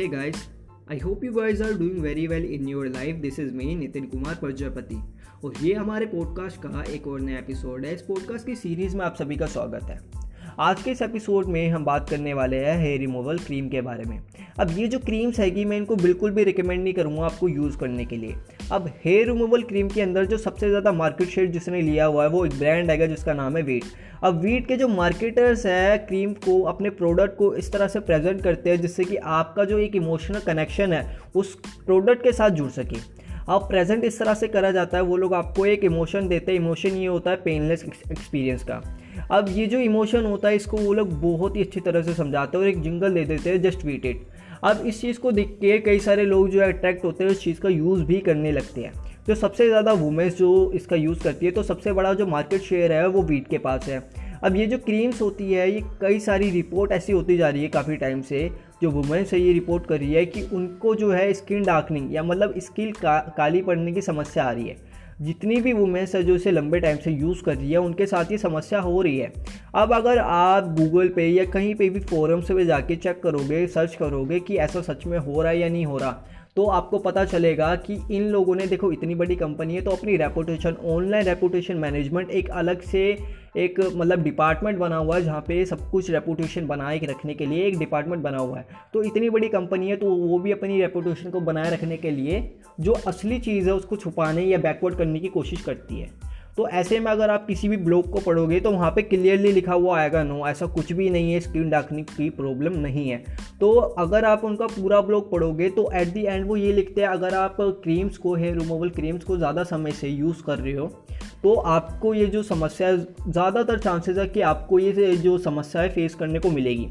Hey guys, I hope you guys are doing very well in your life this is me Nitin Kumar Prajapati और ये हमारे podcast का एक और नया एपिसोड है। इस पॉडकास्ट की सीरीज़ में आप सभी का स्वागत है। आज के इस एपिसोड में हम बात करने वाले हैं हेयर रिमूवल क्रीम के बारे में। अब ये जो क्रीम्स हैगी, मैं इनको बिल्कुल भी रिकमेंड नहीं करूँगा आपको यूज़ करने के लिए। अब हेयर रिमूवल क्रीम के अंदर जो सबसे ज़्यादा मार्केट शेयर जिसने लिया हुआ है, वो एक ब्रांड है जिसका नाम है वीट अब वीट के जो मार्केटर्स है क्रीम को, अपने प्रोडक्ट को इस तरह से प्रेजेंट करते हैं जिससे कि आपका जो एक इमोशनल कनेक्शन है, उस प्रोडक्ट के साथ जुड़ सके। अब प्रेजेंट इस तरह से करा जाता है, वो लोग आपको एक इमोशन देते हैं इमोशन ये होता है पेनलेस एक्सपीरियंस का। अब ये जो इमोशन होता है इसको वो लोग बहुत ही अच्छी तरह से समझाते हैं और एक जिंगल दे देते हैं जस्ट वीट इट अब इस चीज़ को देख के कई सारे लोग जो है अट्रैक्ट होते हैं उस चीज़ का यूज़ भी करने लगते हैं. जो सबसे ज़्यादा वुमेंस जो इसका यूज़ करती है तो सबसे बड़ा जो मार्केट शेयर है वो वीट के पास है. अब ये जो क्रीम्स होती है ये कई सारी रिपोर्ट ऐसी होती जा रही है काफ़ी टाइम से जो वुमेंस है ये रिपोर्ट कर रही है कि उनको जो है स्किन डार्कनिंग या मतलब स्किन का, काली पड़ने की समस्या आ रही है. जितनी भी वुमेंस है जो इसे लंबे टाइम से यूज़ कर रही है, उनके साथ ये समस्या हो रही है। अब अगर आप गूगल पे या कहीं पे भी फोरम्स पे जाके चेक करोगे सर्च करोगे कि ऐसा सच में हो रहा है या नहीं हो रहा तो आपको पता चलेगा कि इन लोगों ने, देखो, इतनी बड़ी कंपनी है तो अपनी रेपुटेशन ऑनलाइन रेपुटेशन मैनेजमेंट एक अलग से एक मतलब डिपार्टमेंट बना हुआ है जहाँ पे सब कुछ रेपुटेशन बनाए रखने के लिए एक डिपार्टमेंट बना हुआ है। तो इतनी बड़ी कंपनी है तो वो भी अपनी रेपुटेशन को बनाए रखने के लिए जो असली चीज़ है, उसको छुपाने या बैकवर्ड करने की कोशिश करती है। तो ऐसे में अगर आप किसी भी ब्लॉग को पढ़ोगे तो वहाँ पे क्लियरली लिखा हुआ आएगा नो ऐसा कुछ भी नहीं है स्क्रीन डार्कनिंग की प्रॉब्लम नहीं है। तो अगर आप उनका पूरा ब्लॉग पढ़ोगे तो एट दी एंड वो ये लिखते हैं, अगर आप क्रीम्स को हेयर रिमूवल क्रीम्स को ज़्यादा समय से यूज़ कर रहे हो तो आपको ये जो समस्या है, ज़्यादातर चांसेस है कि आपको ये जो समस्या है फेस करने को मिलेगी।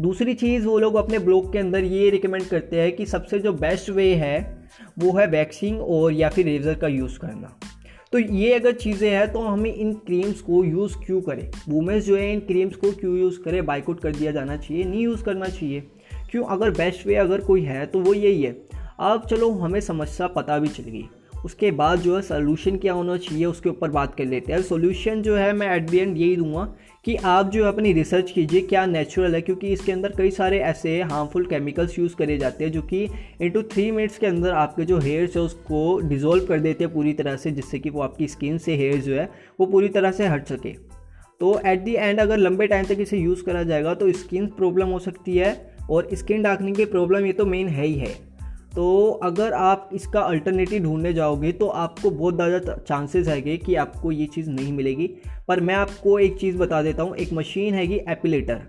दूसरी चीज़, वो लोग अपने ब्लॉग के अंदर ये रिकमेंड करते हैं कि सबसे जो बेस्ट वे है, वो है वैक्सिंग और या फिर रेज़र का यूज़ करना। तो ये अगर चीज़ें हैं तो हमें इन क्रीम्स को यूज़ क्यों करें? वुमेंस जो है, इन क्रीम्स को क्यों यूज़ करें? बाइकआउट कर दिया जाना चाहिए, नहीं यूज़ करना चाहिए। क्यों? अगर बेस्ट वे अगर कोई है तो वो यही है। अब चलो, हमें समस्या पता भी चल गई। उसके बाद जो है सोल्यूशन क्या होना चाहिए, उसके ऊपर बात कर लेते हैं। सोल्यूशन जो है मैं एट दी एंड यही दूँगा कि आप जो अपनी रिसर्च कीजिए, क्या नेचुरल है, क्योंकि इसके अंदर कई सारे ऐसे हार्मफुल केमिकल्स यूज़ करे जाते हैं जो कि इनटू थ्री मिनट्स के अंदर आपके जो हेयर्स है उसको डिज़ोल्व कर देते हैं पूरी तरह से, जिससे कि वो आपकी स्किन से हेयर जो है, वो पूरी तरह से हट सके। तो एट दी एंड अगर लंबे टाइम तक इसे यूज़ करा जाएगा तो स्किन प्रॉब्लम हो सकती है और स्किन डार्कनिंग की प्रॉब्लम ये तो मेन है ही है। तो अगर आप इसका अल्टरनेटिव ढूँढने जाओगे तो आपको बहुत ज़्यादा चांसेस है कि आपको ये चीज़ नहीं मिलेगी। पर मैं आपको एक चीज़ बता देता हूँ, एक मशीन हैगी एपिलेटर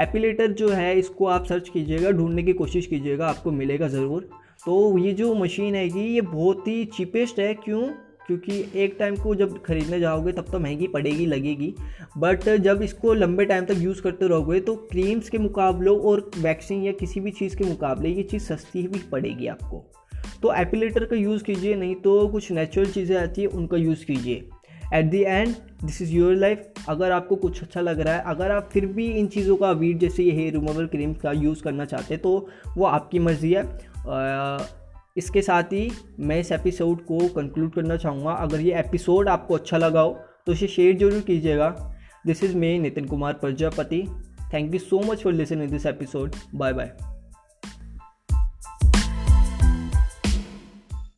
एपिलेटर जो है, इसको आप सर्च कीजिएगा, ढूँढने की कोशिश कीजिएगा, आपको मिलेगा ज़रूर। तो ये जो मशीन हैगी, ये बहुत ही चीपेस्ट है। क्यों? क्योंकि एक टाइम को जब खरीदने जाओगे, तब तो महँगी पड़ेगी, लगेगी। बट जब इसको लंबे टाइम तक यूज़ करते रहोगे तो क्रीम्स के मुकाबलों और वैक्सिंग या किसी भी चीज़ के मुकाबले ये चीज़ सस्ती भी पड़ेगी आपको। तो एपिलेटर का यूज़ कीजिए, नहीं तो कुछ नेचुरल चीज़ें आती है, उनका यूज़ कीजिए। At the end this is your life अगर आपको कुछ अच्छा लग रहा है, अगर आप फिर भी इन चीज़ों का वीट जैसे ये हेयर रिमूवल क्रीम का यूज़ करना चाहते हैं तो वो आपकी मर्ज़ी है। इसके साथ ही मैं इस एपिसोड को कंक्लूड करना चाहूँगा। अगर ये एपिसोड आपको अच्छा लगा हो तो इसे शेयर ज़रूर कीजिएगा। This is me Nitin Kumar Prajapati thank you so much for listening this episode bye bye